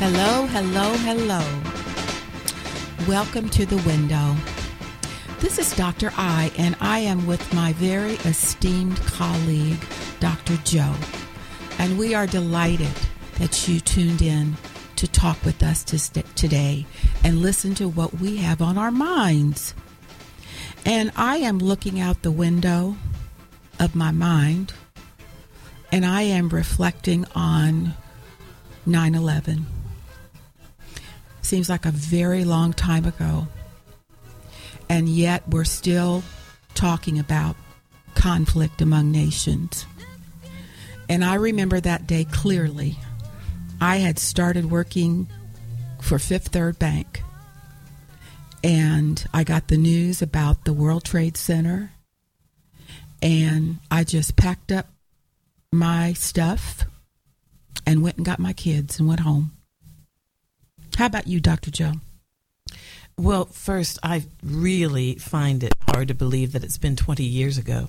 Hello, hello, hello. Welcome to the window. This is Dr. I, and I am with my very esteemed colleague, Dr. Joe. And we are delighted that you tuned in to talk with us today and listen to what we have on our minds. And I am looking out the window of my mind and I am reflecting on 9 11. Seems like a very long time ago. And yet we're still talking about conflict among nations. And I remember that day clearly. I had started working for Fifth Third Bank. And I got the news about the World Trade Center. And I just packed up my stuff and went and got my kids and went home. How about you, Dr. Joe? Well, first, I really find it hard to believe that it's been 20 years ago,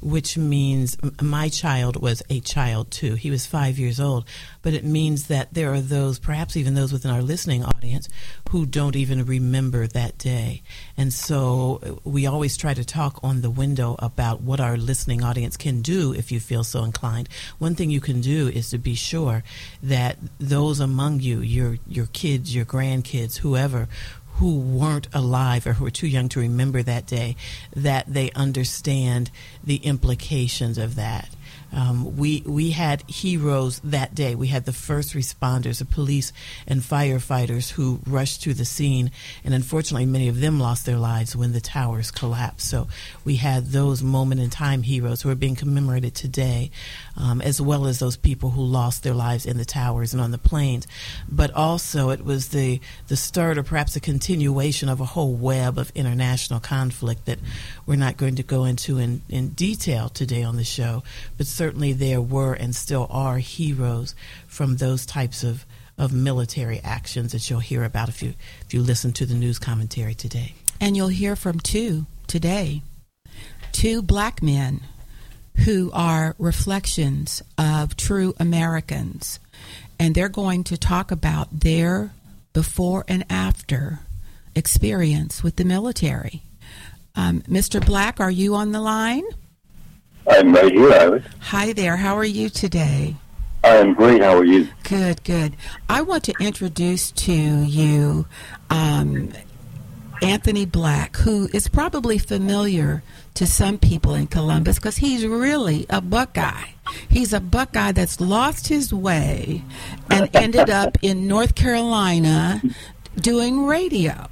which means my child was a child too. He was five years old, but it means that there are those, perhaps even those within our listening audience, who don't even remember that day. And so uh, we always try to talk on the window about what our listening audience can do if you feel so inclined. One thing you can do is to be sure that those among you, your your kids, your grandkids, whoever who weren't alive or who were too young to remember that day, that they understand the implications of that. Um, we we had heroes that day. We had the first responders, the police and firefighters who rushed to the scene, and unfortunately, many of them lost their lives when the towers collapsed. So we had those moment in time heroes who are being commemorated today, um, as well as those people who lost their lives in the towers and on the planes. But also, it was the the start, or perhaps a continuation of a whole web of international conflict that we're not going to go into in, in detail today on the show, but certainly there were and still are heroes from those types of, of military actions that you'll hear about if you if you listen to the news commentary today. And you'll hear from two today. Two black men who are reflections of true Americans. And they're going to talk about their before and after experience with the military. Um, Mr. Black, are you on the line? I'm right here, Iris. Hi there. How are you today? I am great. How are you? Good, good. I want to introduce to you um, Anthony Black, who is probably familiar to some people in Columbus because he's really a Buckeye. He's a Buckeye that's lost his way and ended up in North Carolina doing radio.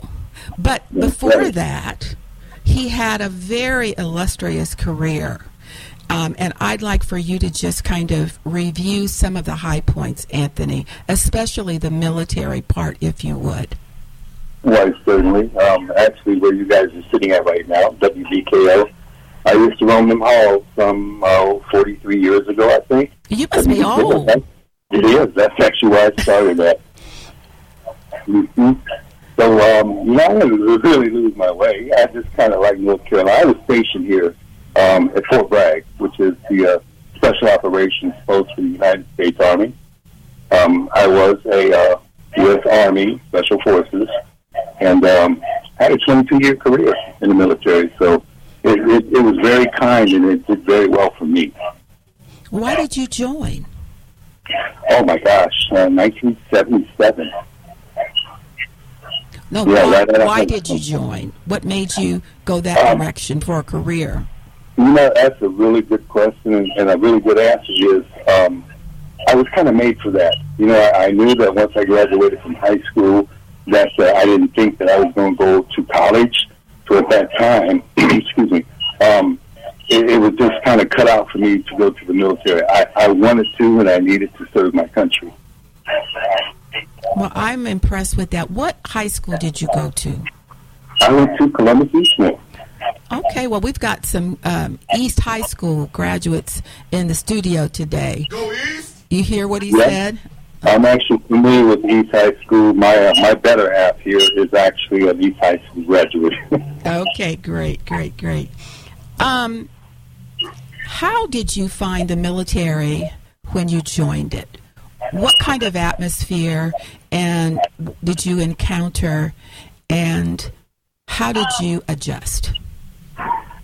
But before that, he had a very illustrious career. Um, and I'd like for you to just kind of review some of the high points, Anthony, especially the military part, if you would. Why, certainly. Um, actually, where you guys are sitting at right now, WVKO, I used to roam them halls some uh, 43 years ago, I think. You must be old. It is. That's actually where I started at. Mm-hmm. So, um, you know, I didn't really lose my way. I just kind of like North Carolina. I was stationed here um, at Fort Bragg, which is the uh, Special Operations Post for the United States Army. Um, I was a uh, U.S. Army Special Forces, and um, had a 22-year career in the military. So it, it, it was very kind, and it did very well for me. Why did you join? Oh my gosh, uh, 1977. No, yeah, why, right why did you join? What made you go that um, direction for a career? You know, that's a really good question, and, and a really good answer is um, I was kind of made for that. You know, I, I knew that once I graduated from high school, that uh, I didn't think that I was going to go to college. So at that time, excuse me, um, it, it was just kind of cut out for me to go to the military. I, I wanted to, and I needed to serve my country. Well, I'm impressed with that. What high school did you go to? I went to Columbus Eastman. Okay, well, we've got some um, East High School graduates in the studio today. Go East! You hear what he said? I'm actually familiar with East High School. My uh, my better half here is actually an East High School graduate. okay, great, great, great. Um, how did you find the military when you joined it? what kind of atmosphere and did you encounter, and how did you adjust?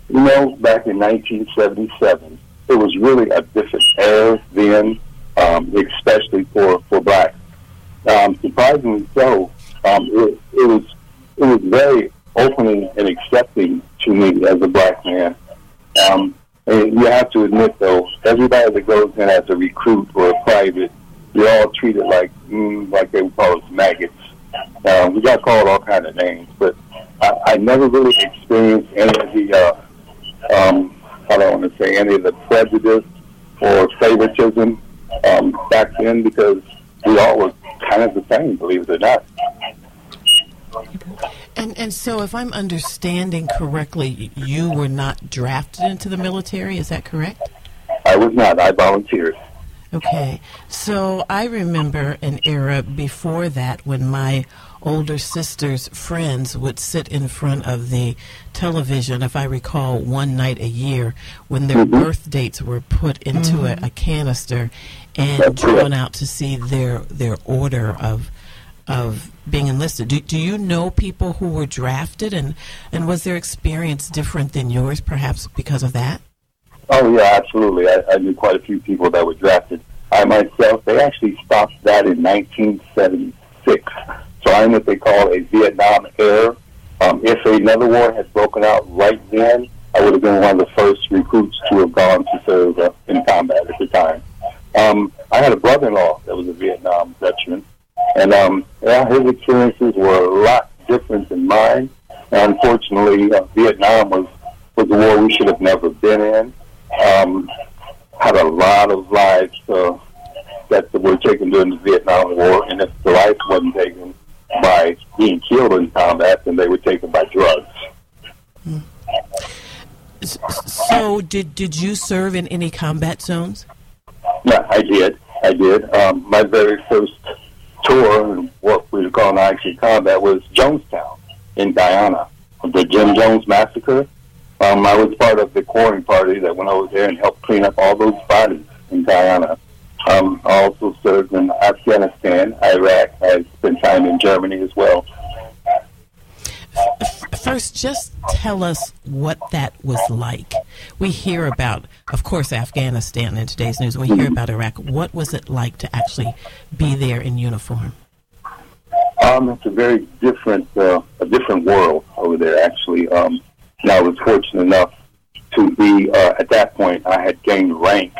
You know, back in 1977, it was really a different era then, um, especially for for blacks. Um, surprisingly so, um, it, it was it was very opening and accepting to me as a black man. Um, and you have to admit, though, everybody that goes in as a recruit or a private, you're all treated like mm, like they would call us maggots. Um, we got called all kind of names, but I, I never really experienced any of the uh, um, I don't want to say any of the prejudice or favoritism um, back then because we all were kind of the same, believe it or not. And and so, if I'm understanding correctly, you were not drafted into the military. Is that correct? I was not. I volunteered. Okay. So I remember an era before that when my older sister's friends would sit in front of the television, if I recall, one night a year when their Mhm. birth dates were put into a, a canister and drawn out to see their their order of of being enlisted. Do, do you know people who were drafted and, and was their experience different than yours perhaps because of that? Oh yeah, absolutely. I, I knew quite a few people that were drafted. I myself, they actually stopped that in 1976. So I'm what they call a Vietnam era. Um, if another war had broken out right then, I would have been one of the first recruits to have gone to serve uh, in combat at the time. Um, I had a brother-in-law that was a Vietnam veteran, and um, yeah, his experiences were a lot different than mine. And unfortunately, uh, Vietnam was was a war we should have never been in. Um, had a lot of lives uh, that were taken during the Vietnam War, and if the life wasn't taken by being killed in combat, then they were taken by drugs. So did did you serve in any combat zones? Yeah, I did. I did. Um, my very first tour, what we would call an actually combat, was Jonestown in Guyana. The Jim Jones massacre. Um, I was part of the quartering party that went over there and helped clean up all those bodies in Guyana. Um, I also served in Afghanistan, Iraq. I spent time in Germany as well. First, just tell us what that was like. We hear about, of course, Afghanistan in today's news. We hear about Iraq. What was it like to actually be there in uniform? Um, it's a very different, uh, a different world over there. Actually, um, and I was fortunate enough to be uh, at that point. I had gained rank,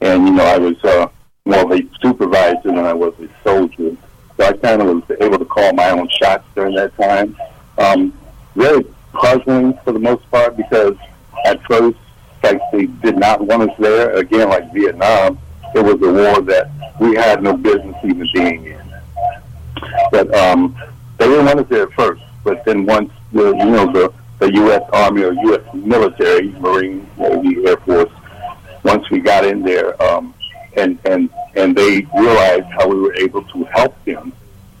and you know, I was uh, more of a supervisor than I was a soldier. So I kind of was able to call my own shots during that time. Um, very puzzling for the most part because at first, like they did not want us there. Again, like Vietnam, it was a war that we had no business even being in. But um, they didn't want us there at first. But then once the you know the the U.S. Army or U.S. military, Marine, Navy, Air Force, once we got in there, um, and and and they realized how we were able to help them,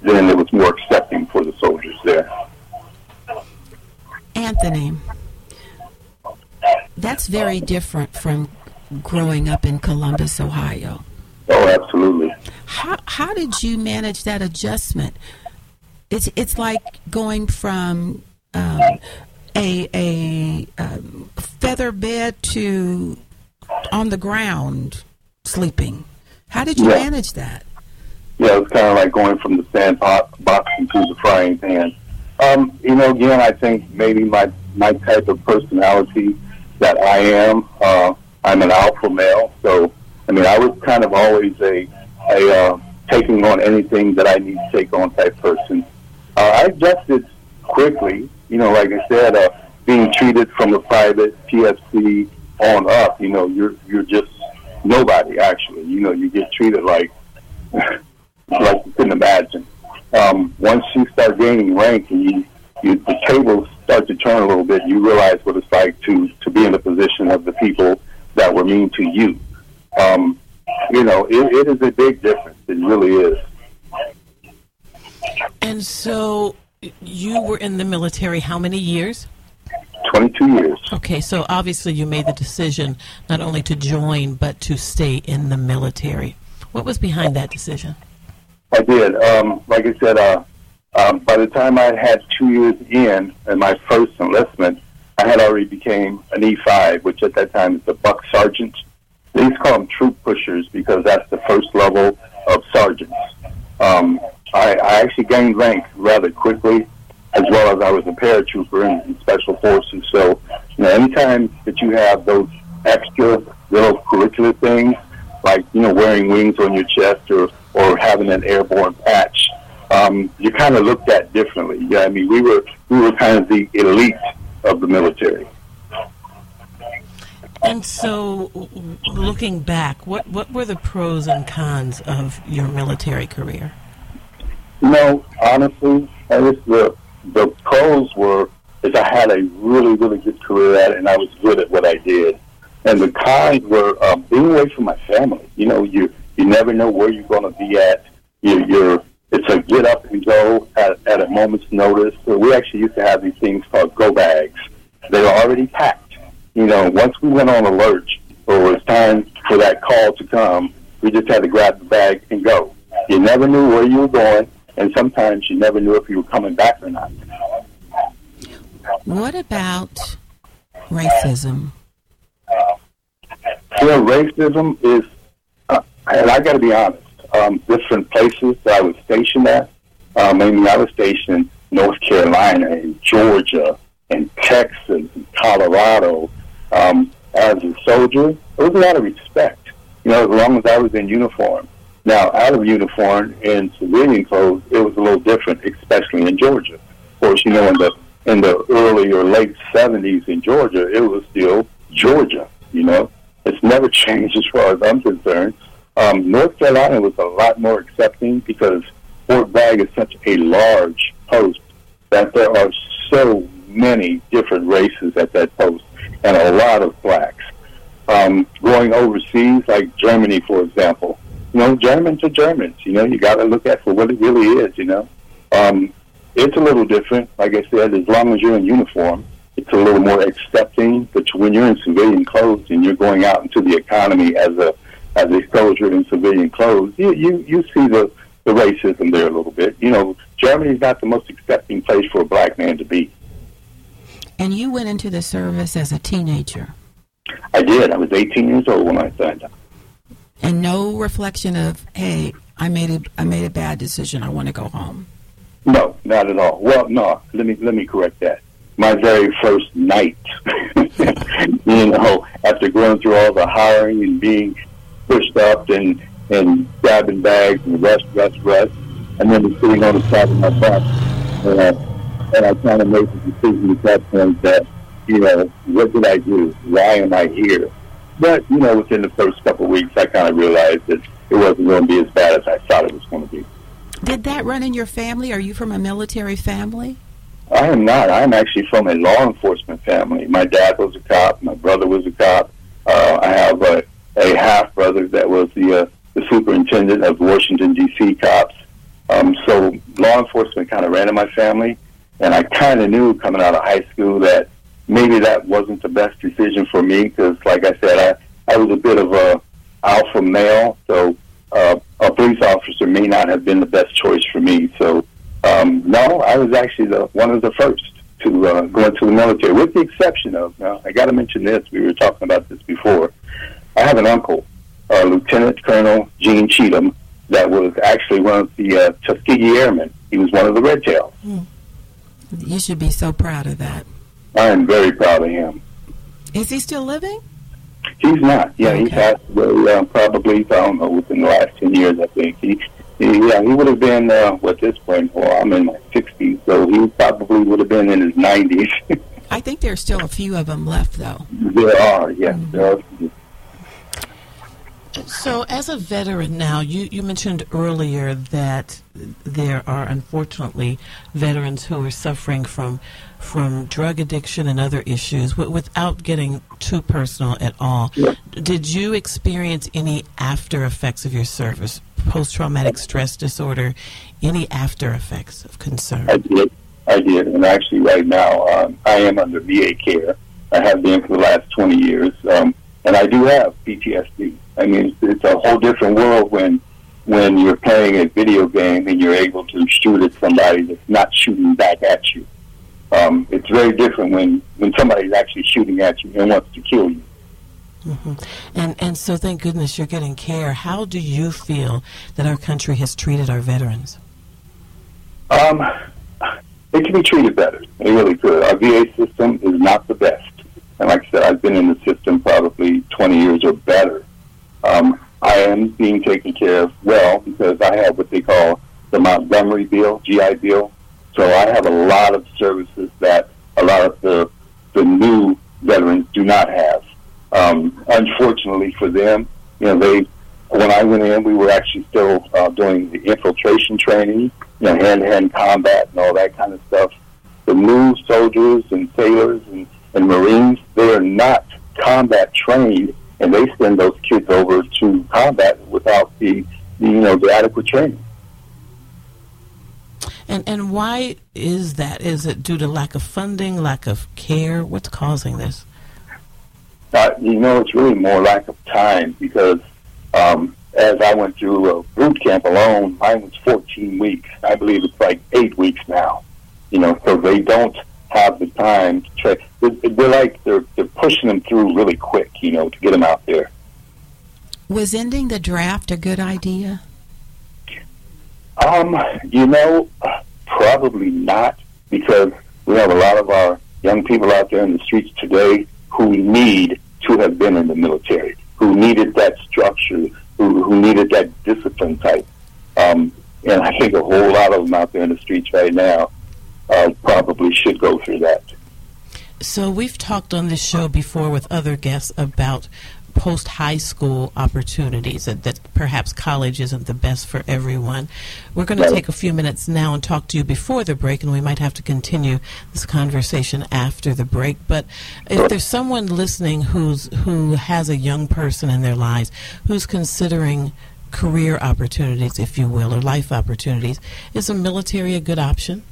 then it was more accepting for the soldiers there. Anthony, that's very different from growing up in Columbus, Ohio. Oh, absolutely. How how did you manage that adjustment? It's it's like going from um, a a um, feather bed to on the ground sleeping. How did you Yeah. manage that? Yeah, it's kind of like going from the sandbox box into the frying pan. Um, you know, again, I think maybe my my type of personality that I am. Uh, I'm an alpha male, so I mean, I was kind of always a a uh, taking on anything that I need to take on type person. Uh, I adjusted quickly. You know, like I said, uh, being treated from a private PFC on up. You know, you're you're just nobody actually. You know, you get treated like like you couldn't imagine. Um, once you start gaining rank and you, you the tables start to turn a little bit, you realize what it's like to to be in the position of the people that were mean to you. Um, you know, it, it is a big difference. It really is. And so you were in the military how many years? Twenty-two years. Okay, so obviously you made the decision not only to join but to stay in the military. What was behind that decision? I did. Um, like I said, uh, um, by the time I had two years in in my first enlistment, I had already became an E5, which at that time is a buck sergeant. They used to call them troop pushers because that's the first level of sergeants. Um, I, I actually gained rank rather quickly, as well as I was a paratrooper in, in special forces. So, you know, anytime that you have those extra little curricular things, like you know, wearing wings on your chest or or having an airborne patch, um, you kind of looked at differently. Yeah, I mean, we were we were kind of the elite of the military. And so, looking back, what, what were the pros and cons of your military career? You know, honestly, I guess the the pros were is I had a really really good career at it, and I was good at what I did. And the cons were um, being away from my family. You know, you you never know where you're going to be at. You, you're it's a get up and go at, at a moment's notice. So we actually used to have these things called go bags. They were already packed you know, once we went on alert or it was time for that call to come, we just had to grab the bag and go. You never knew where you were going, and sometimes you never knew if you were coming back or not. What about racism? Well, racism is, and I got to be honest, um, different places that I was stationed at. Um, I mean, I was stationed in North Carolina and Georgia and Texas and Colorado um, as a soldier, there was a lot of respect. You know, as long as I was in uniform. Now, out of uniform in civilian clothes, it was a little different, especially in Georgia. Of course, you know, in the in the early or late '70s in Georgia, it was still Georgia. You know, it's never changed as far as I'm concerned. Um, North Carolina was a lot more accepting because Fort Bragg is such a large post that there are so many different races at that post and a lot of blacks. Um, going overseas, like Germany, for example, you know, Germans are Germans. You know, you got to look at for what it really is. You know, um, it's a little different. Like I said, as long as you're in uniform, it's a little more accepting. But when you're in civilian clothes and you're going out into the economy as a as a soldier in civilian clothes, you you, you see the the racism there a little bit. You know, Germany's not the most accepting place for a black man to be. And you went into the service as a teenager. I did. I was 18 years old when I signed up. And no reflection of, hey, I made a I made a bad decision. I want to go home. No, not at all. Well, no. Let me let me correct that. My very first night, you know, after going through all the hiring and being pushed up and and grabbing bags and rest, rest, rest, and then sitting on the side of my bus. Uh, and I kind of made the decision at that point that, you know, what did I do? Why am I here? But, you know, within the first couple of weeks, I kind of realized that it wasn't going to be as bad as I thought it was going to be. Did that run in your family? Are you from a military family? I am not. I'm actually from a law enforcement family. My dad was a cop. My brother was a cop. Uh, I have a, a half brother that was the uh, the superintendent of Washington D.C. cops. Um, so law enforcement kind of ran in my family. And I kind of knew coming out of high school that maybe that wasn't the best decision for me because, like I said, I, I was a bit of a alpha male, so uh, a police officer may not have been the best choice for me. So, um, no, I was actually the one of the first to uh, go into the military, with the exception of, now, I got to mention this, we were talking about this before. I have an uncle, uh, Lieutenant Colonel Gene Cheatham, that was actually one of the uh, Tuskegee Airmen. He was one of the Red Tails. Mm. You should be so proud of that. I am very proud of him. Is he still living? He's not. Yeah, okay. he passed away uh, probably, I don't know, within the last 10 years, I think. He, he yeah, he would have been, uh, at this point, well, I'm in my 60s, so he probably would have been in his 90s. I think there's still a few of them left, though. There are, yes. Mm-hmm. There are so, as a veteran now, you, you mentioned earlier that there are unfortunately veterans who are suffering from from drug addiction and other issues without getting too personal at all. Did you experience any after effects of your service, post traumatic stress disorder, any after effects of concern? I did. I did. And actually, right now, um, I am under VA care. I have been for the last 20 years. Um, and I do have PTSD. I mean, it's, a whole different world when when you're playing a video game and you're able to shoot at somebody that's not shooting back at you. Um, it's very different when, when somebody's actually shooting at you and wants to kill you. Mm-hmm. And and so thank goodness you're getting care. How do you feel that our country has treated our veterans? Um, it can be treated better. It really could. Our VA system is not the best. And like I said, I've been in the system probably 20 years or better. Um, I am being taken care of well because I have what they call the Montgomery Bill, GI Bill. So I have a lot of services that a lot of the the new veterans do not have. Um, unfortunately for them, you know, they when I went in, we were actually still uh, doing the infiltration training, you know, hand-to-hand combat and all that kind of stuff. The new soldiers and sailors and, and Marines, they are not combat trained, and they send those kids over to combat without the, the you know, the adequate training. And and why is that? Is it due to lack of funding, lack of care? What's causing this? Uh, you know, it's really more lack of time because um, as I went through a boot camp alone, mine was 14 weeks. I believe it's like eight weeks now. You know, so they don't have the time to try. They're, they're like they're they're pushing them through really quick. You know, to get them out there. Was ending the draft a good idea? Um, you know, probably not because we have a lot of our young people out there in the streets today who need to have been in the military, who needed that structure, who, who needed that discipline type. Um, and I think a whole lot of them out there in the streets right now uh, probably should go through that. So we've talked on this show before with other guests about post high school opportunities that, that, perhaps college isn't the best for everyone. We're going to take a few minutes now and talk to you before the break, and we might have to continue this conversation after the break. But if there's someone listening who's who has a young person in their lives who's considering career opportunities, if you will, or life opportunities, is the military a good option?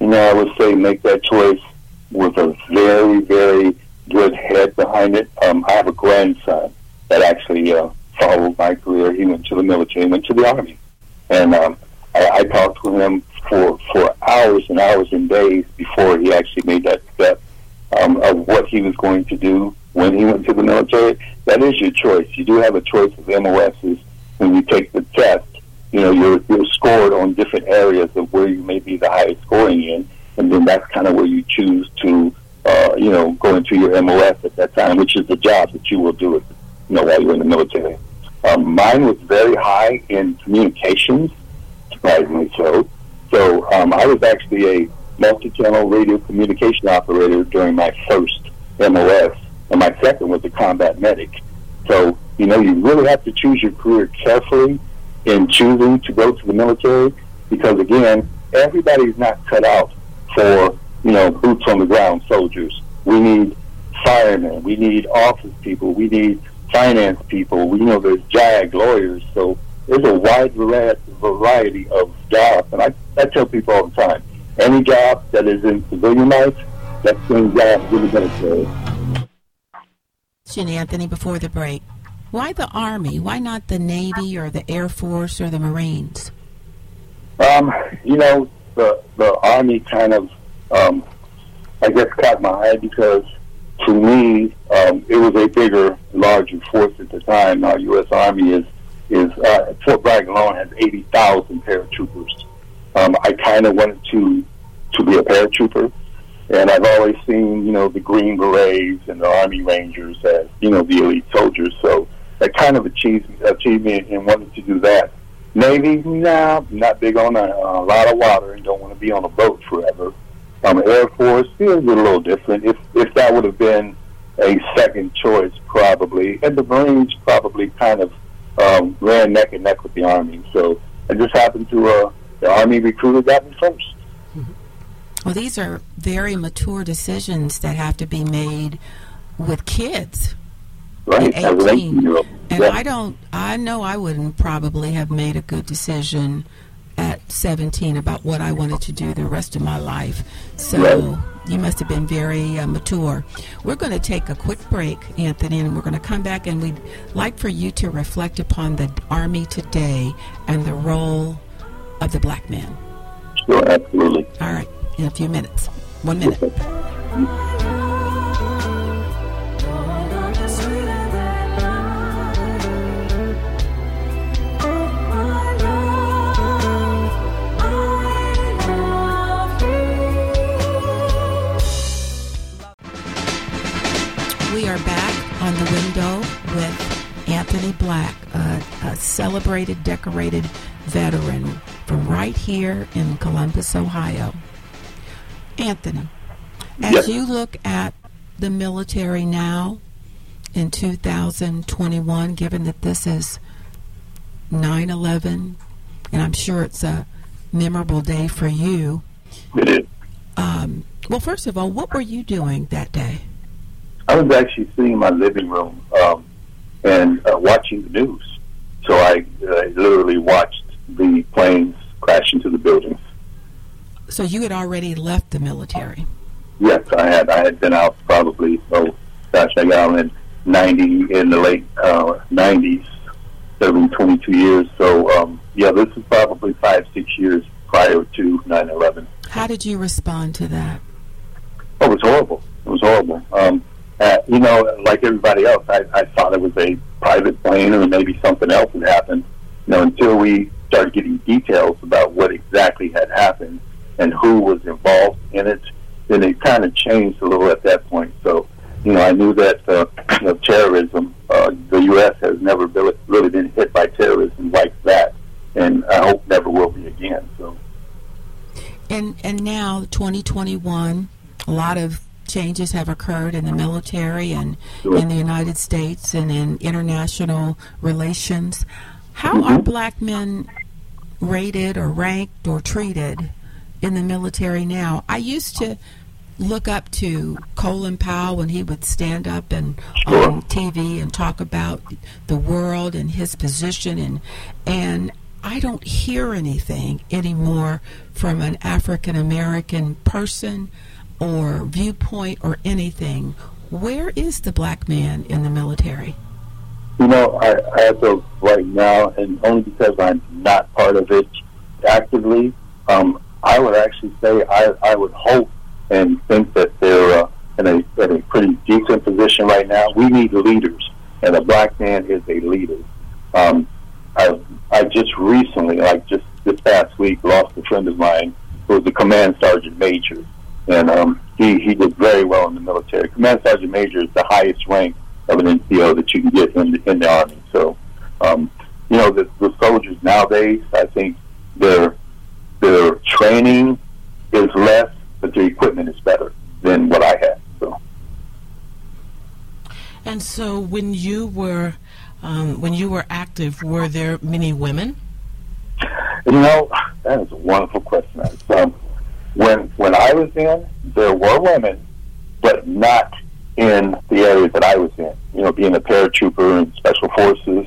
You know, I would say make that choice with a very, very good head behind it. Um, I have a grandson that actually uh, followed my career. He went to the military, he went to the army, and um, I, I talked with him for for hours and hours and days before he actually made that step um, of what he was going to do when he went to the military. That is your choice. You do have a choice of MOSs when you take the test. You know, you're you're scored on different areas of where you may be the highest scoring in, and then that's kind of where you choose to uh, you know, go into your MOS at that time, which is the job that you will do, it, you know, while you're in the military. Um, mine was very high in communications, surprisingly so. So um, I was actually a multi-channel radio communication operator during my first MOS, and my second was a combat medic. So, you know, you really have to choose your career carefully in choosing to go to the military because, again, everybody's not cut out for you know, boots on the ground soldiers. We need firemen. We need office people. We need finance people. We you know there's JAG lawyers. So there's a wide variety of jobs. And I, I tell people all the time, any job that is in civilian life, that's same job in the military. Shin Anthony, before the break, why the Army? Why not the Navy or the Air Force or the Marines? Um, you know, the the Army kind of um, I guess caught my eye because to me um, it was a bigger, larger force at the time. Our U.S. Army is is uh, Fort Bragg alone has eighty thousand paratroopers. Um, I kind of wanted to to be a paratrooper, and I've always seen you know the Green Berets and the Army Rangers as you know the elite soldiers. So that kind of achieved me and wanted to do that. Navy, nah, not big on a, a lot of water and don't want to be on a boat forever. Um, Air Force feels a little different. If if that would have been a second choice, probably, and the Marines probably kind of um, ran neck and neck with the Army. So I just happened to uh, the Army recruiter got me 1st mm-hmm. Well, these are very mature decisions that have to be made with kids. Right, at 18. And yeah. I don't. I know I wouldn't probably have made a good decision at 17 about what I wanted to do the rest of my life. So Right. you must have been very uh, mature. We're going to take a quick break, Anthony, and we're going to come back and we'd like for you to reflect upon the Army today and the role of the black man. Sure, absolutely. All right, in a few minutes. One minute. We Anthony Black, a, a celebrated, decorated veteran from right here in Columbus, Ohio. Anthony, as Yes. you look at the military now in 2021, given that this is 9 11, and I'm sure it's a memorable day for you. It is. Um, well, first of all, what were you doing that day? I was actually sitting in my living room um, and uh, watching the news. So I uh, literally watched the planes crash into the buildings. So you had already left the military. Yes, I had. I had been out probably. Oh, gosh, I got out in ninety in the late uh, nineties, serving twenty two years. So um, yeah, this is probably five six years prior to nine eleven. How did you respond to that? Oh, it was horrible. It was horrible. Um, uh, you know, like everybody else, I, I thought it was a private plane or maybe something else had happened. You know, until we started getting details about what exactly had happened and who was involved in it, then it kind of changed a little at that point. So, you know, I knew that uh, you know, terrorism, uh, the U.S. has never really, really been hit by terrorism like that, and I hope never will be again. So, And and now 2021, a lot of changes have occurred in the military and in the United States and in international relations. How mm-hmm. are black men rated or ranked or treated in the military now? I used to look up to Colin Powell when he would stand up and on TV and talk about the world and his position and and I don't hear anything anymore from an African American person or viewpoint or anything. Where is the black man in the military? You know, I, I have to right now, and only because I'm not part of it actively, um, I would actually say I, I would hope and think that they're uh, in, a, in a pretty decent position right now. We need leaders, and a black man is a leader. Um, I, I just recently, like just this past week, lost a friend of mine who was a command sergeant major, and um, he, he did very well in the military. Command sergeant major is the highest rank of an NCO that you can get in the, in the army. So, um, you know, the, the soldiers nowadays, I think their their training is less, but their equipment is better than what I had. So, And so, when you were um, when you were active, were there many women? you know, that is a wonderful question. Um, when when I was in, there were women, but not in the areas that I was in. You know, being a paratrooper and special forces,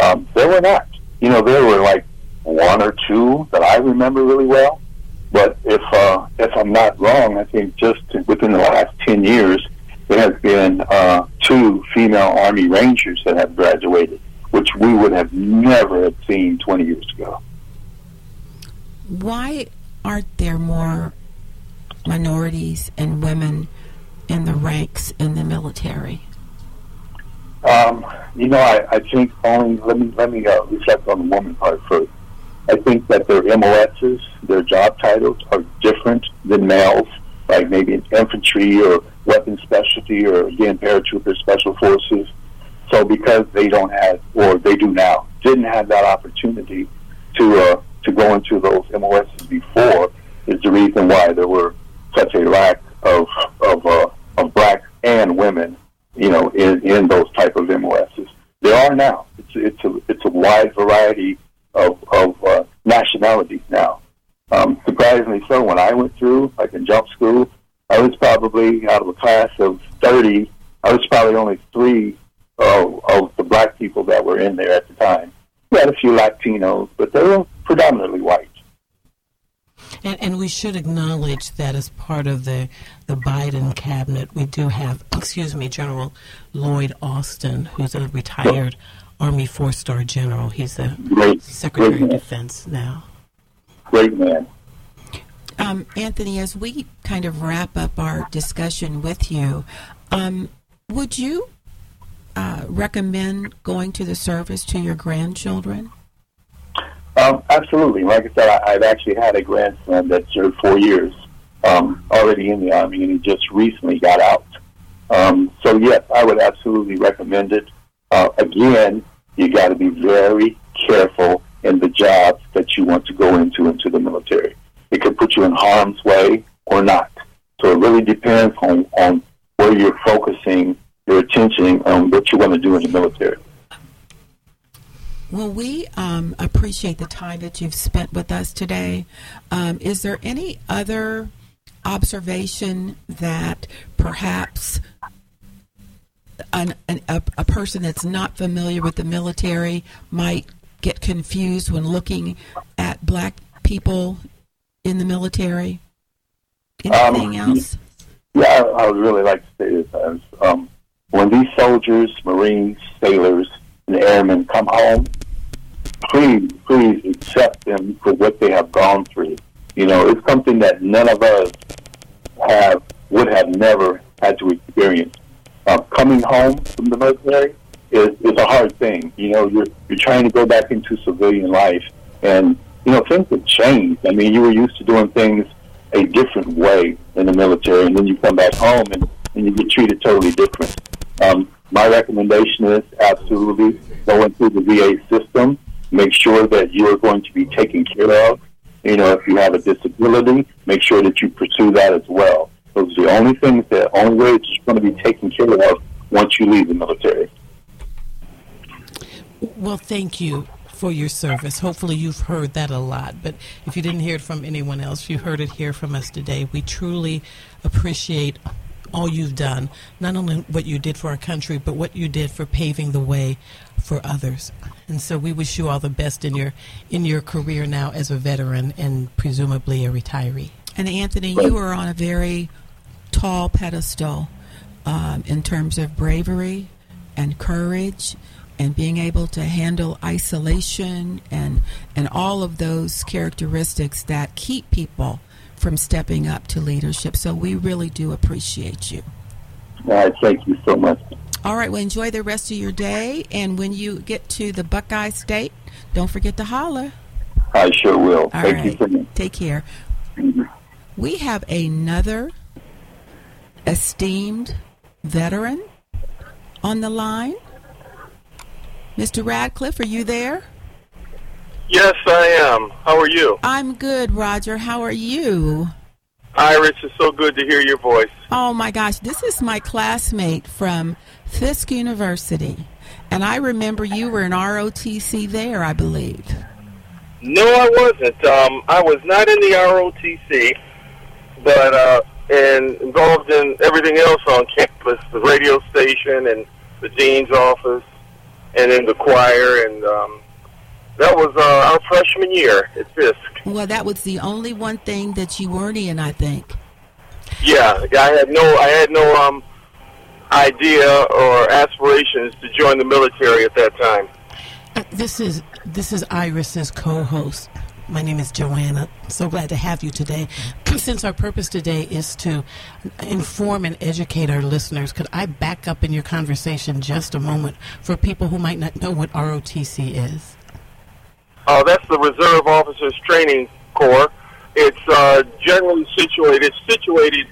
um, there were not. You know, there were like one or two that I remember really well. But if uh, if I'm not wrong, I think just within the last ten years, there has been uh, two female Army Rangers that have graduated, which we would have never have seen 20 years ago. Why aren't there more minorities and women in the ranks in the military? Um, you know, I, I think only let me let me uh, reflect on the woman part first. I think that their MOSs, their job titles, are different than males, like maybe in infantry or weapons specialty or again paratrooper special forces. So because they don't have, or they do now, didn't have that opportunity to uh, to go into those MOSs before, is the reason why there were such a lack of of, uh, of black and women you know, in, in those type of MOSs. There are now. It's it's a it's a wide variety of of uh, nationalities now. Um, surprisingly so, when I went through, like in jump school, I was probably out of a class of thirty. I was probably only three of, of the black people that were in there at the time. We had a few Latinos, but there were predominantly white. And, and we should acknowledge that as part of the, the Biden cabinet, we do have, excuse me, General Lloyd Austin, who's a retired Army four star general. He's the Great. Secretary Great of. Defense now. Great man. Um, Anthony, as we kind of wrap up our discussion with you, um, would you uh, recommend going to the service to your grandchildren? Um, absolutely. Like I said, I, I've actually had a grandson that served four years um, already in the Army, and he just recently got out. Um, so, yes, I would absolutely recommend it. Uh, again, you got to be very careful in the jobs that you want to go into into the military. It could put you in harm's way or not. So it really depends on, on where you're focusing your attention on what you want to do in the military. Well, we um, appreciate the time that you've spent with us today. Um, is there any other observation that perhaps an, an, a, a person that's not familiar with the military might get confused when looking at black people in the military? Anything Um, else? Yeah, I, I would really like to say this. Um, when these soldiers, Marines, sailors, and airmen come home, please, please accept them for what they have gone through. You know, it's something that none of us have would have never had to experience. Uh, coming home from the military is, is a hard thing. You know, you're you're trying to go back into civilian life, and you know things have changed. I mean, you were used to doing things a different way in the military, and then you come back home and, and you get treated totally different. Um, my recommendation is absolutely go into the VA system. Make sure that you are going to be taken care of. You know, if you have a disability, make sure that you pursue that as well. Those are the only things that only way you're going to be taken care of once you leave the military. Well, thank you for your service. Hopefully, you've heard that a lot. But if you didn't hear it from anyone else, you heard it here from us today. We truly appreciate all you've done, not only what you did for our country, but what you did for paving the way for others. And so we wish you all the best in your in your career now as a veteran and presumably a retiree. And Anthony, you are on a very tall pedestal um, in terms of bravery and courage and being able to handle isolation and and all of those characteristics that keep people from stepping up to leadership. So we really do appreciate you. All right, thank you so much. All right, well enjoy the rest of your day and when you get to the Buckeye State, don't forget to holler. I sure will. All thank you right. so much. Take care. We have another esteemed veteran on the line. Mr. Radcliffe, are you there? Yes, I am. How are you? I'm good, Roger. How are you? Iris, it's so good to hear your voice. Oh my gosh, this is my classmate from Fisk University. And I remember you were in ROTC there, I believe. No, I wasn't. Um, I was not in the ROTC, but uh, and involved in everything else on campus, the radio station and the dean's office, and in the choir. And um, that was uh, our freshman year at Fisk. Well, that was the only one thing that you weren't in, I think. Yeah, I had no, I had no um, idea or aspirations to join the military at that time. Uh, This is this is Iris's co-host. My name is Joanna. So glad to have you today. Since our purpose today is to inform and educate our listeners, could I back up in your conversation just a moment for people who might not know what ROTC is? Uh, that's the Reserve Officers Training Corps. It's uh, generally situated situated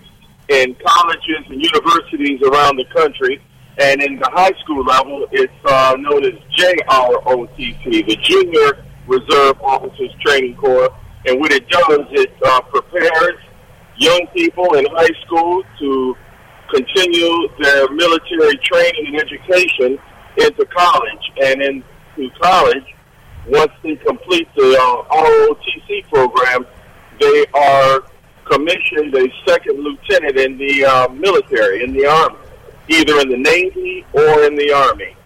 in colleges and universities around the country, and in the high school level, it's uh, known as JROTC, the Junior Reserve Officers Training Corps. And what it does, it uh, prepares young people in high school to continue their military training and education into college, and into college once they complete the uh, ROTC program, they are commissioned a second lieutenant in the uh, military, in the Army, either in the Navy or in the Army.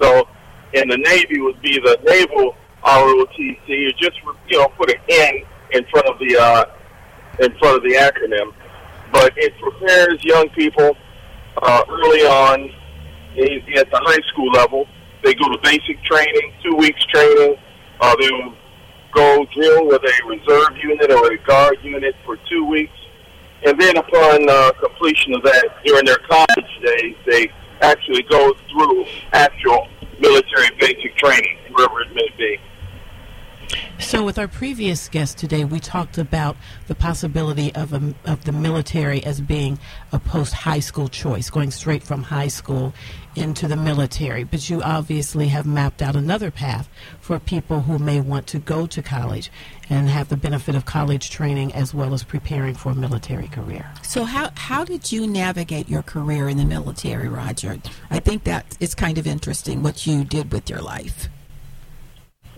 So, in the Navy would be the Naval ROTC. You just you know put an N in front of the uh, in front of the acronym. But it prepares young people uh, early on at the high school level. They go to basic training, two weeks training. Uh, they will go drill with a reserve unit or a guard unit for two weeks. And then upon uh, completion of that, during their college days, they actually go through actual military basic training, wherever it may be. So, with our previous guest today, we talked about the possibility of a, of the military as being a post high school choice, going straight from high school into the military. But you obviously have mapped out another path for people who may want to go to college and have the benefit of college training as well as preparing for a military career. So, how how did you navigate your career in the military, Roger? I think that is kind of interesting what you did with your life.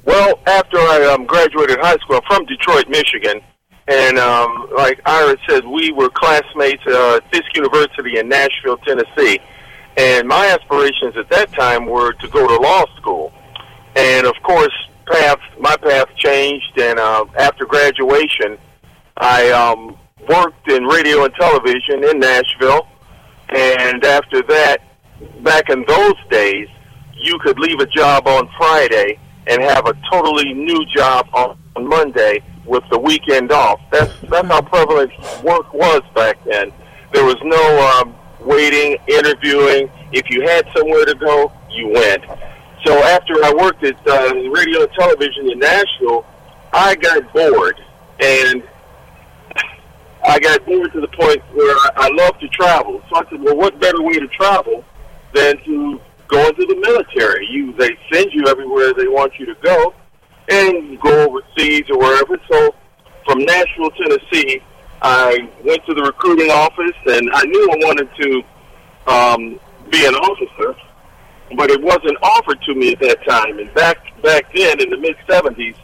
Well, after I um, graduated high school, I'm from Detroit, Michigan, and um, like Ira said, we were classmates uh, at Fisk University in Nashville, Tennessee. And my aspirations at that time were to go to law school. And of course, path my path changed, and uh, after graduation, I um, worked in radio and television in Nashville. And after that, back in those days, you could leave a job on Friday and have a totally new job on, on Monday with the weekend off. That's that's how prevalent work was back then. There was no um, waiting, interviewing. If you had somewhere to go, you went. So after I worked at uh, radio and television in Nashville, I got bored, and I got bored to the point where I, I love to travel. So I said, well, what better way to travel than to go into the military? You they send you everywhere they want you to go, and go overseas or wherever. So from Nashville, Tennessee, I went to the recruiting office, and I knew I wanted to um, be an officer, but it wasn't offered to me at that time. And back back then, in the mid '70s,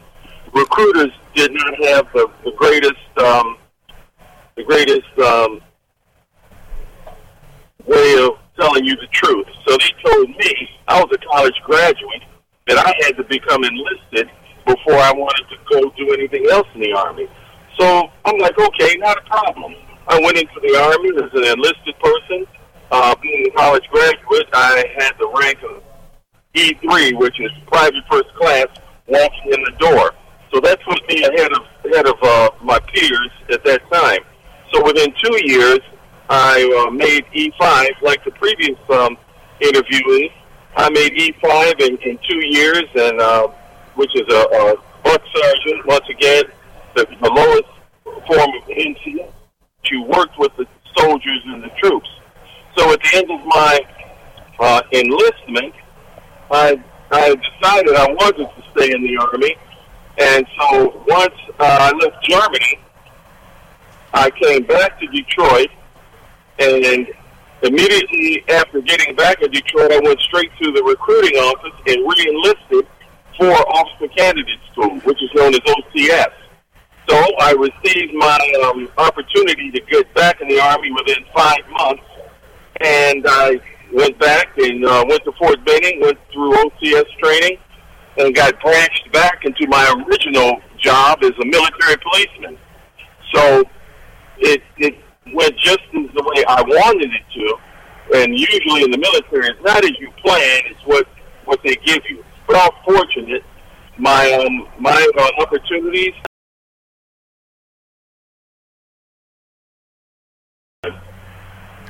recruiters did not have the, the greatest um, the greatest um, way of telling you the truth. So they told me I was a college graduate that I had to become enlisted before I wanted to go do anything else in the army. So I'm like, okay, not a problem. I went into the army as an enlisted person. Uh, being a college graduate, I had the rank of E3, which is private first class, walking in the door. So that put me ahead of ahead of uh, my peers at that time. So within two years, I uh, made E5, like the previous um, interviewee. I made E5 in, in two years, and uh, which is a, a buck sergeant. Once again, the, the lowest form of NCO. You worked with the soldiers and the troops. So at the end of my uh, enlistment, I I decided I wanted to stay in the army, and so once uh, I left Germany, I came back to Detroit, and immediately after getting back in Detroit, I went straight to the recruiting office and re-enlisted for Officer Candidate School, which is known as OCS. So I received my um, opportunity to get back in the Army within five months, and I went back and uh, went to Fort Benning, went through OCS training, and got branched back into my original job as a military policeman. So it, it went just as the way I wanted it to, and usually in the military, it's not as you plan; it's what what they give you. But I'm fortunate. My um, my uh, opportunities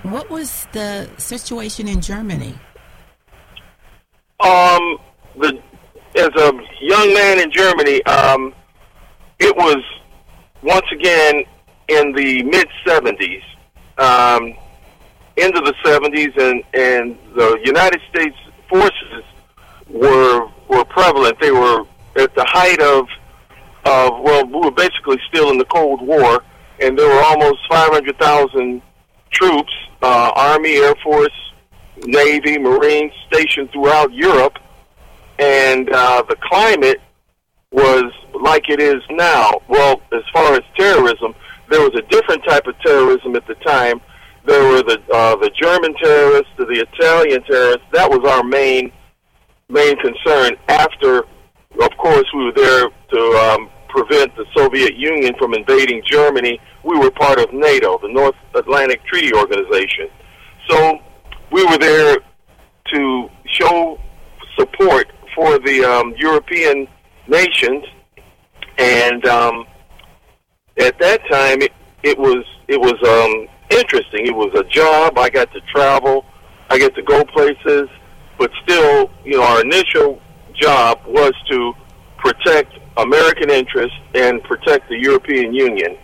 What was the situation in Germany? Um, the as a young man in Germany, um, it was once again in the mid '70s, um, into the '70s, and and the United States forces were were prevalent. They were at the height of of well, we were basically still in the Cold War, and there were almost 500,000 troops, uh, Army, Air Force, Navy, Marines stationed throughout Europe, and uh, the climate was like it is now. Well, as far as terrorism, there was a different type of terrorism at the time. There were the uh, the German terrorists, the Italian terrorists. That was our main main concern. After, of course, we were there to um, prevent the Soviet Union from invading Germany we were part of NATO, the North Atlantic Treaty Organization. So we were there to show support for the um, European nations, and um, at that time it, it was it was um, interesting. It was a job. I got to travel. I get to go places, but still, you know, our initial job was to protect American interests and protect the European Union.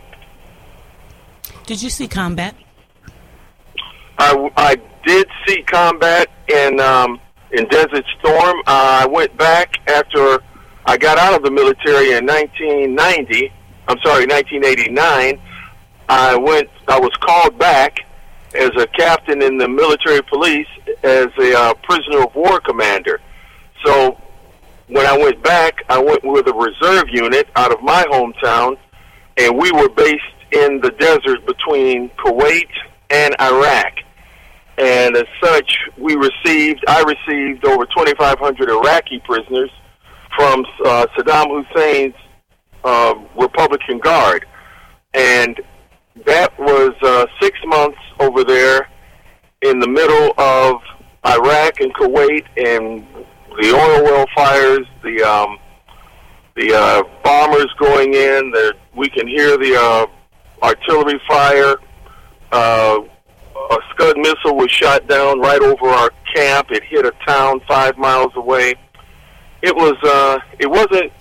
Did you see combat? I, I did see combat in um, in Desert Storm. Uh, I went back after I got out of the military in 1990. I'm sorry, 1989. I went. I was called back as a captain in the military police as a uh, prisoner of war commander. So when I went back, I went with a reserve unit out of my hometown, and we were based in the desert between Kuwait and Iraq. And as such, we received, I received over 2,500 Iraqi prisoners from uh, Saddam Hussein's uh, Republican Guard. And that was uh, six months over there in the middle of Iraq and Kuwait and the oil well fires, the um, the uh, bombers going in. The, we can hear the uh, artillery fire. Uh, a Scud missile was shot down right over our camp. It hit a town five miles away. It was. Uh, it wasn't.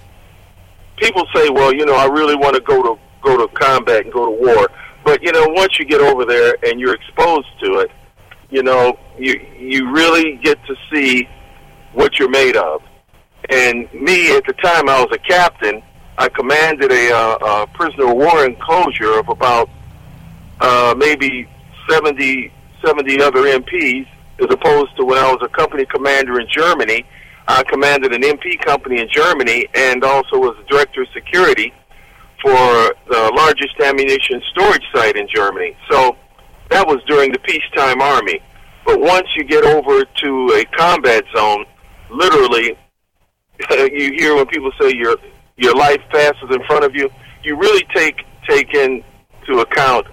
People say, "Well, you know, I really want to go to go to combat and go to war." But you know, once you get over there and you're exposed to it, you know, you you really get to see what you're made of. And me, at the time, I was a captain. I commanded a, uh, a prisoner of war enclosure of about uh, maybe 70, 70 other MPs, as opposed to when I was a company commander in Germany. I commanded an MP company in Germany and also was the director of security for the largest ammunition storage site in Germany. So that was during the peacetime army. But once you get over to a combat zone, literally, you hear when people say your your life passes in front of you. You really take take into account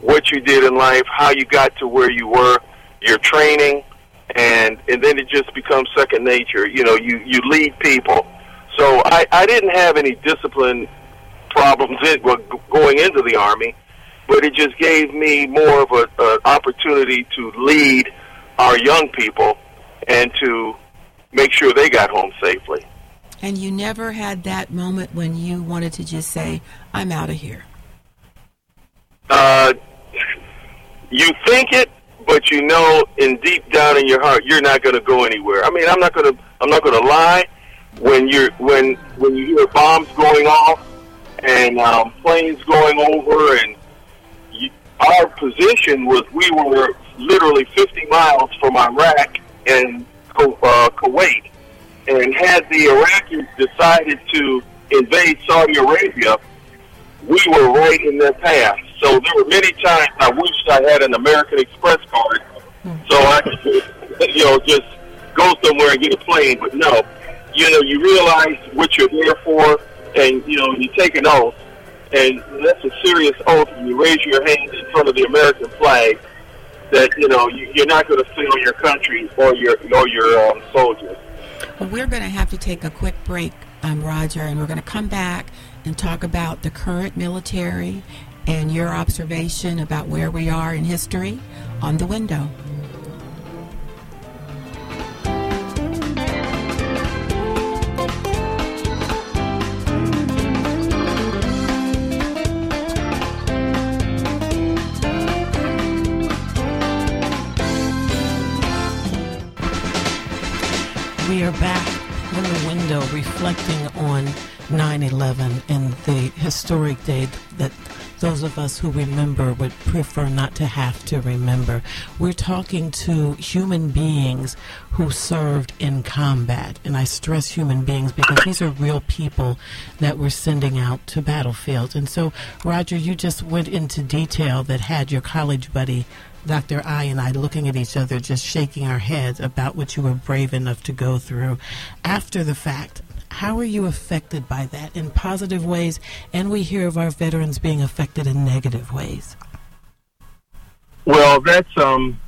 what you did in life, how you got to where you were, your training, and and then it just becomes second nature. You know, you you lead people. So I I didn't have any discipline problems in, well, going into the army, but it just gave me more of a, a opportunity to lead our young people and to make sure they got home safely. And you never had that moment when you wanted to just say, "I'm out of here." Uh, you think it, but you know, in deep down in your heart, you're not going to go anywhere. I mean, I'm not going to. I'm not going to lie. When you're when when you hear bombs going off and um, planes going over, and you, our position was we were literally 50 miles from Iraq and uh, Kuwait, and had the Iraqis decided to invade Saudi Arabia, we were right in their path. So there were many times I wished I had an American Express card, so I could, you know, just go somewhere and get a plane. But no, you know, you realize what you're there for, and you know, you take an oath, and that's a serious oath. You raise your hand in front of the American flag that you know you, you're not going to fail your country or your or your um, soldiers. Well, we're going to have to take a quick break, um, Roger, and we're going to come back and talk about the current military and your observation about where we are in history on the window. Historic day that those of us who remember would prefer not to have to remember. We're talking to human beings who served in combat. And I stress human beings because these are real people that we're sending out to battlefields. And so, Roger, you just went into detail that had your college buddy Dr. I and I looking at each other, just shaking our heads about what you were brave enough to go through. After the fact, How are you affected by that in positive ways? And we hear of our veterans being affected in negative ways. Well, that's um,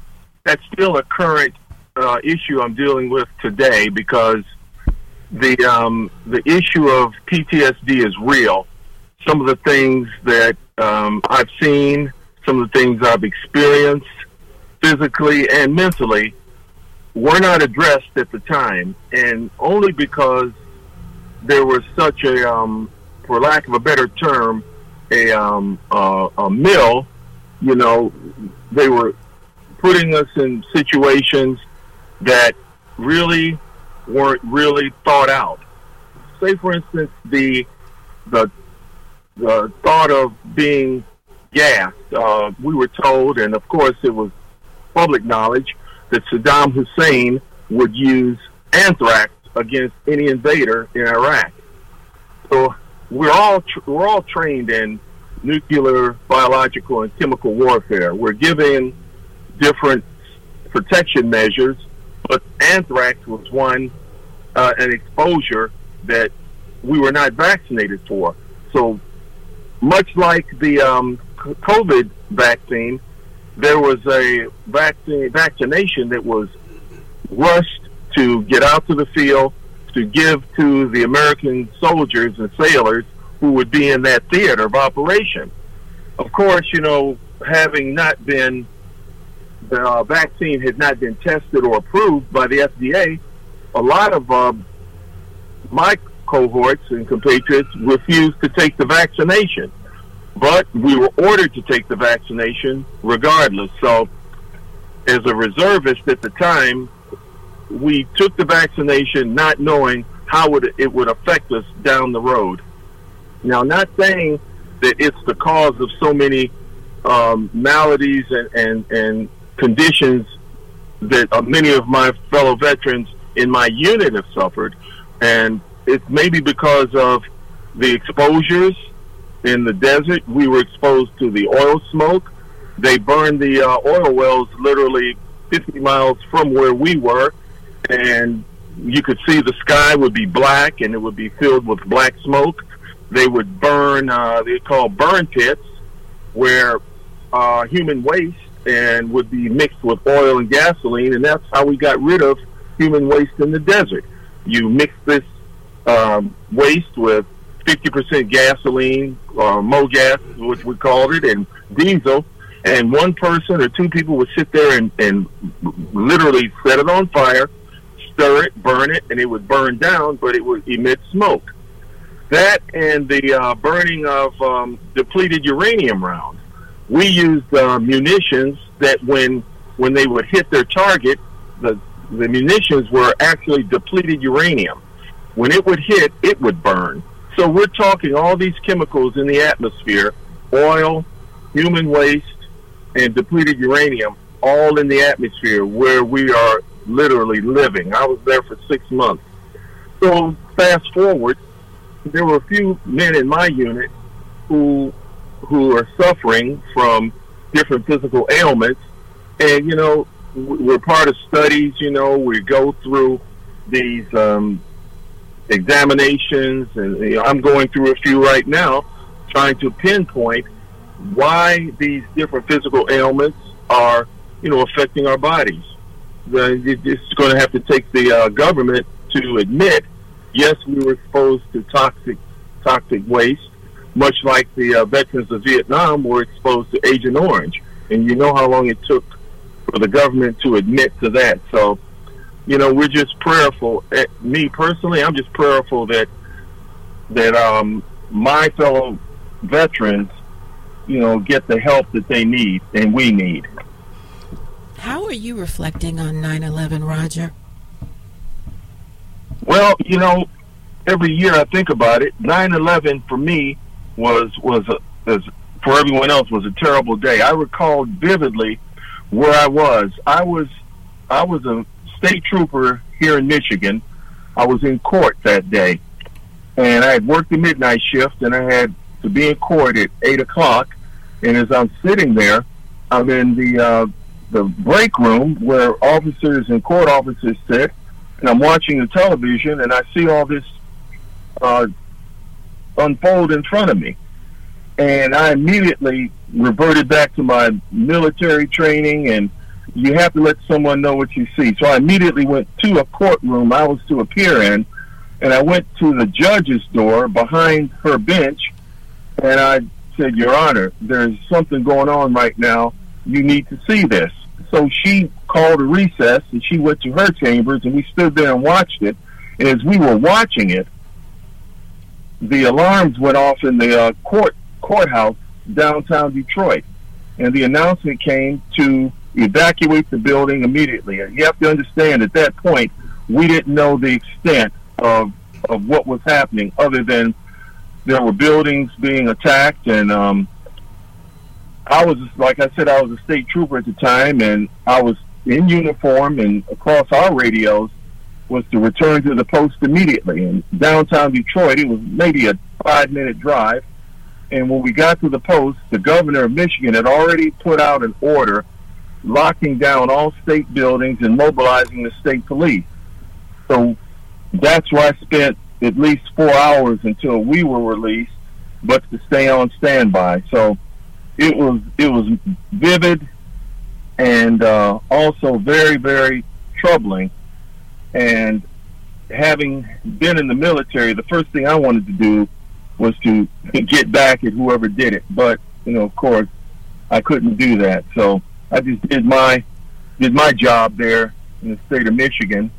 that's still a current uh, issue I'm dealing with today because the um, the issue of PTSD is real. Some of the things that um, I've seen, some of the things I've experienced, physically and mentally, were not addressed at the time, and only because there was such a, um, for lack of a better term, a um, uh, a mill. You know, they were putting us in situations that really weren't really thought out. Say, for instance, the the the thought of being gassed. Uh, we were told, and of course, it was public knowledge that Saddam Hussein would use anthrax against any invader in Iraq. So we're all tr- we're all trained in nuclear, biological, and chemical warfare. We're given different protection measures, but anthrax was one uh, an exposure that we were not vaccinated for. So much like the um, COVID vaccine, there was a vaccine vaccination that was rushed to get out to the field to give to the American soldiers and sailors who would be in that theater of operation. Of course, you know, having not been the uh, vaccine had not been tested or approved by the FDA, a lot of uh, my cohorts and compatriots refused to take the vaccination. But we were ordered to take the vaccination regardless. So, as a reservist at the time, we took the vaccination not knowing how it would affect us down the road. Now, not saying that it's the cause of so many um, maladies and, and, and conditions that uh, many of my fellow veterans in my unit have suffered. And it's maybe because of the exposures in the desert. We were exposed to the oil smoke. They burned the uh, oil wells literally 50 miles from where we were, and you could see the sky would be black and it would be filled with black smoke. They would burn, uh, they call burn pits, where uh, human waste and would be mixed with oil and gasoline, and that's how we got rid of human waste in the desert. You mix this um, waste with 50% gasoline, uh, MoGas, which we called it, and diesel, and one person or two people would sit there and, and literally set it on fire, stir it, burn it, and it would burn down, but it would emit smoke. That and the uh, burning of um, depleted uranium rounds. We used uh, munitions that when when they would hit their target, the the munitions were actually depleted uranium. When it would hit, it would burn. So we're talking all these chemicals in the atmosphere, oil, human waste, and depleted uranium, all in the atmosphere where we are literally living. I was there for six months. So fast forward, there were a few men in my unit who who are suffering from different physical ailments, and you know we're part of studies. You know we go through these um, examinations, and you know, I'm going through a few right now, trying to pinpoint why these different physical ailments are, you know, affecting our bodies. It's going to have to take the uh, government to admit, yes, we were exposed to toxic toxic waste, much like the uh, veterans of Vietnam were exposed to Agent Orange, and you know how long it took for the government to admit to that. So you know, we're just prayerful. Eh, me personally, I'm just prayerful that that um, my fellow veterans, you know, get the help that they need and we need. How are you reflecting on 9/11, Roger? Well, you know, every year I think about it. 9/11 for me was was a, for everyone else was a terrible day. I recall vividly where I was. I was I was a state trooper here in Michigan. I was in court that day, and I had worked the midnight shift, and I had to be in court at eight o'clock. And as I'm sitting there, I'm in the uh, the break room where officers and court officers sit, and I'm watching the television, and I see all this uh, unfold in front of me. And I immediately reverted back to my military training, and you have to let someone know what you see. So I immediately went to a courtroom I was to appear in, and I went to the judge's door behind her bench, and I said, Your Honor, there's something going on right now. You need to see this. So she called a recess, and she went to her chambers, and we stood there and watched it. And as we were watching it, the alarms went off in the uh, court courthouse downtown Detroit, and the announcement came to evacuate the building immediately. And you have to understand at that point we didn't know the extent of of what was happening, other than there were buildings being attacked, and um, I was like I said, I was a state trooper at the time, and I was in uniform, and across our radios was to return to the post immediately. In downtown Detroit, it was maybe a five minute drive. And when we got to the post, the governor of Michigan had already put out an order locking down all state buildings and mobilizing the state police. So that's where I spent at least four hours until we were released, but to stay on standby. So it was it was vivid and uh, also very very troubling and having been in the military, the first thing I wanted to do was to get back at whoever did it. But you know, of course, I couldn't do that. So I just did my did my job there in the state of Michigan,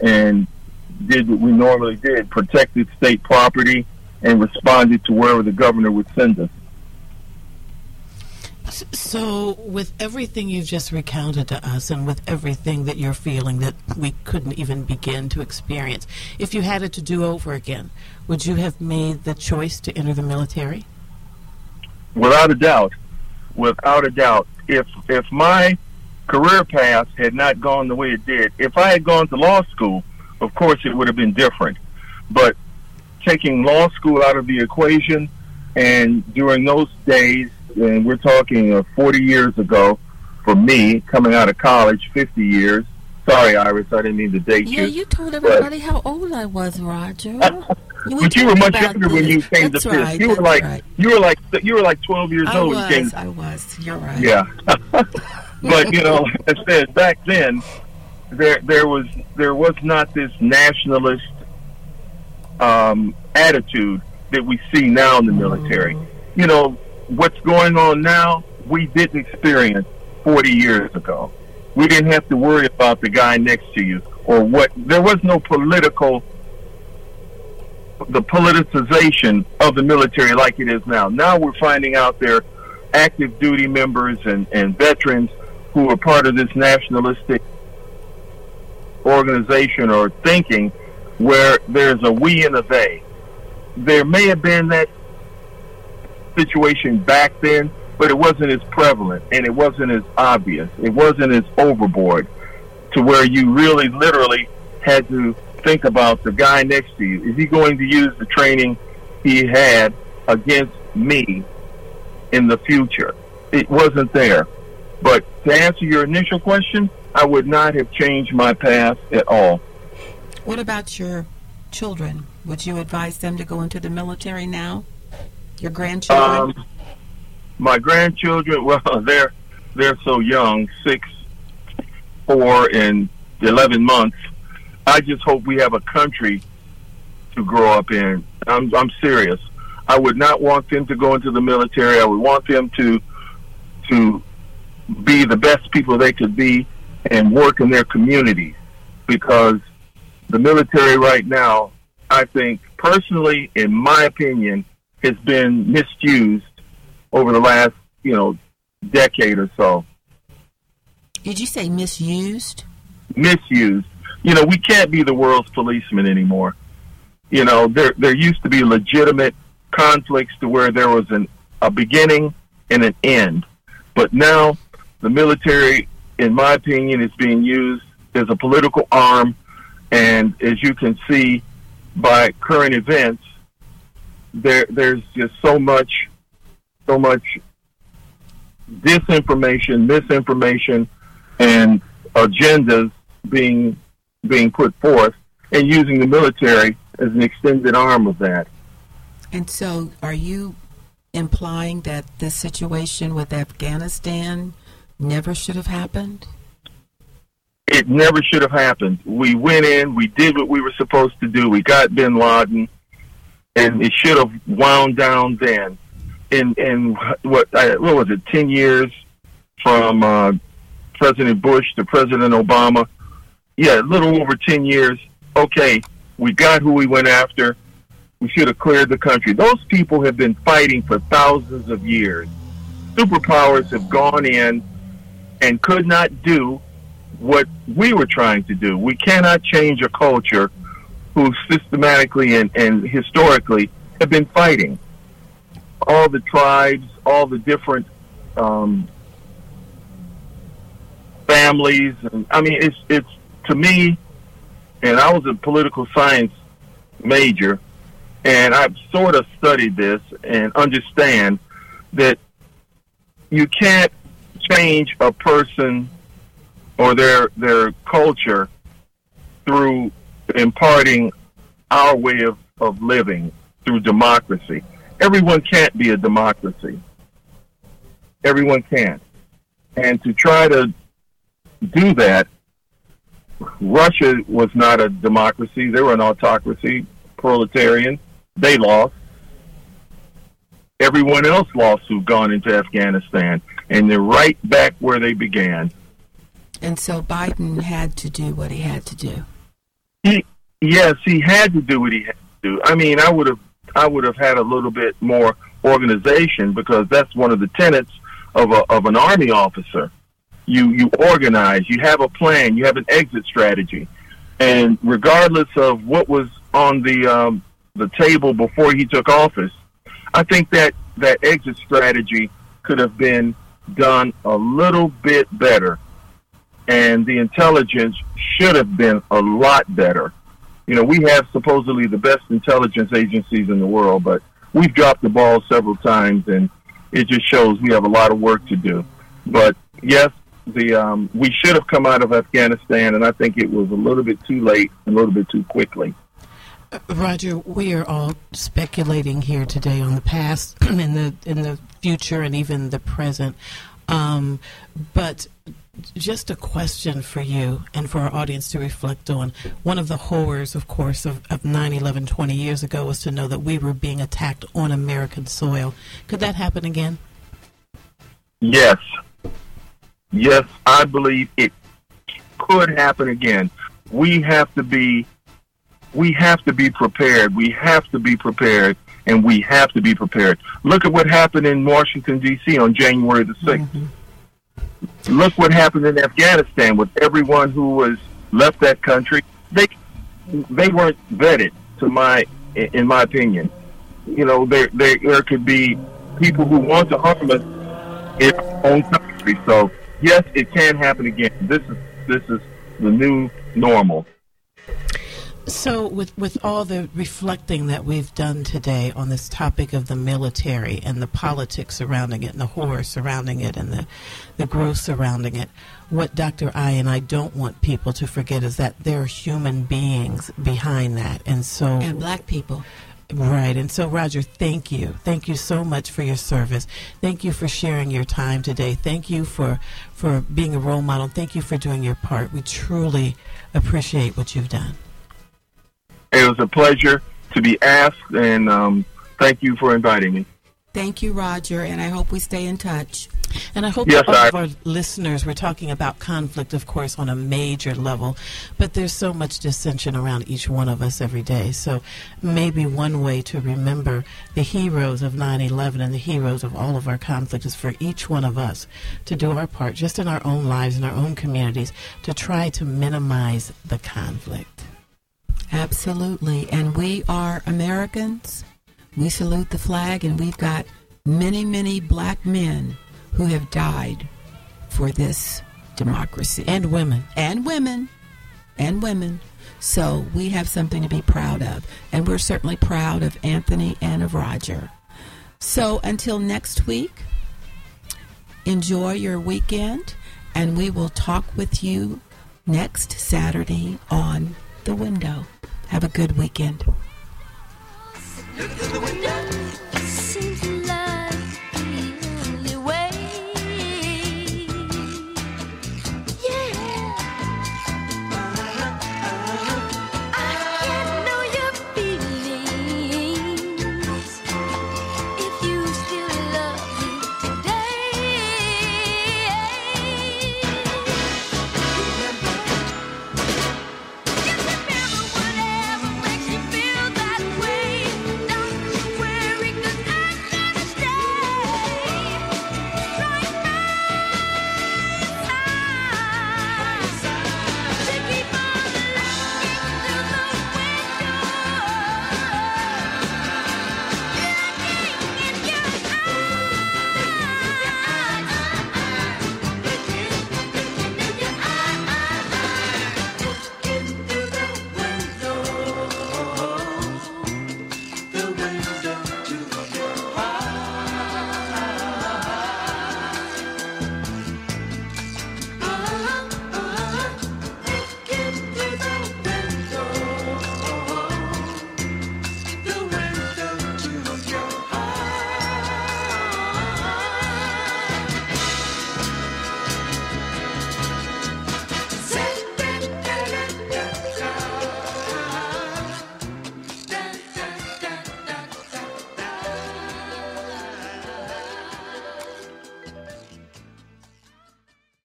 and did what we normally did: protected state property and responded to wherever the governor would send us. So, with everything you've just recounted to us, and with everything that you're feeling that we couldn't even begin to experience, if you had it to do over again, would you have made the choice to enter the military? Without a doubt, without a doubt. If if my career path had not gone the way it did, if I had gone to law school, of course it would have been different. But taking law school out of the equation, and during those days, and we're talking uh, 40 years ago for me coming out of college, 50 years. Sorry, Iris, I didn't mean to date Yeah, you. Yeah, you told everybody how old I was, Roger. You but you were much younger when you came that's to Pierce. Right, you were like right. you were like you were like 12 years I old. when you came was, I was. You're right. Yeah. but you know, I said back then, there there was there was not this nationalist um, attitude that we see now in the military. You know, what's going on now, we didn't experience 40 years ago. We didn't have to worry about the guy next to you or what. There was no political the politicization of the military like it is now. Now we're finding out there active duty members and, and veterans who are part of this nationalistic organization or thinking where there's a we and a they. There may have been that situation back then, but it wasn't as prevalent and it wasn't as obvious. It wasn't as overboard to where you really literally had to think about the guy next to you. Is he going to use the training he had against me in the future? It wasn't there. But to answer your initial question, I would not have changed my path at all. What about your children? Would you advise them to go into the military now? Your grandchildren? Um, my grandchildren, well, they're they're so young, six, four, and eleven months. I just hope we have a country to grow up in. I'm I'm serious. I would not want them to go into the military. I would want them to to be the best people they could be and work in their communities because the military right now, I think personally, in my opinion, has been misused over the last, you know, decade or so. Did you say misused? Misused. You know, we can't be the world's policeman anymore. You know, there there used to be legitimate conflicts to where there was an a beginning and an end. But now the military, in my opinion, is being used as a political arm and as you can see by current events, there there's just so much so much disinformation, misinformation, and agendas being being put forth, and using the military as an extended arm of that. And so, are you implying that this situation with Afghanistan never should have happened? It never should have happened. We went in, we did what we were supposed to do. We got bin Laden, and it should have wound down then. In in what what was it? Ten years from uh, President Bush to President Obama. Yeah, a little over ten years. Okay, we got who we went after. We should have cleared the country. Those people have been fighting for thousands of years. Superpowers have gone in and could not do what we were trying to do. We cannot change a culture who systematically and, and historically have been fighting. All the tribes, all the different um, families, and I mean, it's it's to me, and I was a political science major, and I've sort of studied this and understand that you can't change a person or their their culture through imparting our way of, of living through democracy. Everyone can't be a democracy. Everyone can't. And to try to do that, Russia was not a democracy. They were an autocracy, proletarian. They lost. Everyone else lost who've gone into Afghanistan, and they're right back where they began. And so Biden had to do what he had to do. He, yes, he had to do what he had to do. I mean, I would have, I would have had a little bit more organization because that's one of the tenets of a, of an army officer. You you organize, you have a plan, you have an exit strategy, and regardless of what was on the um, the table before he took office, I think that that exit strategy could have been done a little bit better, and the intelligence should have been a lot better. You know, we have supposedly the best intelligence agencies in the world, but we've dropped the ball several times, and it just shows we have a lot of work to do. But yes, the um, we should have come out of Afghanistan, and I think it was a little bit too late, a little bit too quickly. Roger, we are all speculating here today on the past, in the in the future, and even the present. Um, but just a question for you and for our audience to reflect on. One of the horrors, of course, of, of 9-11 20 years ago was to know that we were being attacked on American soil. Could that happen again? Yes. Yes, I believe it could happen again. We have to be we have to be prepared. We have to be prepared, and we have to be prepared. Look at what happened in Washington, D.C. on January the 6th. Mm-hmm. Look what happened in Afghanistan with everyone who was left that country. They they weren't vetted, to my in my opinion. You know, there there there could be people who want to harm us in our own country. So yes, it can happen again. This is this is the new normal. So, with, with all the reflecting that we've done today on this topic of the military and the politics surrounding it and the horror surrounding it and the, the growth surrounding it, what Dr. I and I don't want people to forget is that there are human beings behind that. And so. And black people. Right. And so, Roger, thank you. Thank you so much for your service. Thank you for sharing your time today. Thank you for, for being a role model. Thank you for doing your part. We truly appreciate what you've done. It was a pleasure to be asked, and um, thank you for inviting me. Thank you, Roger, and I hope we stay in touch. And I hope yes, all I... of our listeners, we're talking about conflict, of course, on a major level, but there's so much dissension around each one of us every day. So maybe one way to remember the heroes of 9 11 and the heroes of all of our conflict is for each one of us to do our part, just in our own lives, in our own communities, to try to minimize the conflict. Absolutely. And we are Americans. We salute the flag, and we've got many, many black men who have died for this democracy. And women. And women. And women. So we have something to be proud of. And we're certainly proud of Anthony and of Roger. So until next week, enjoy your weekend, and we will talk with you next Saturday on the window. Have a good weekend.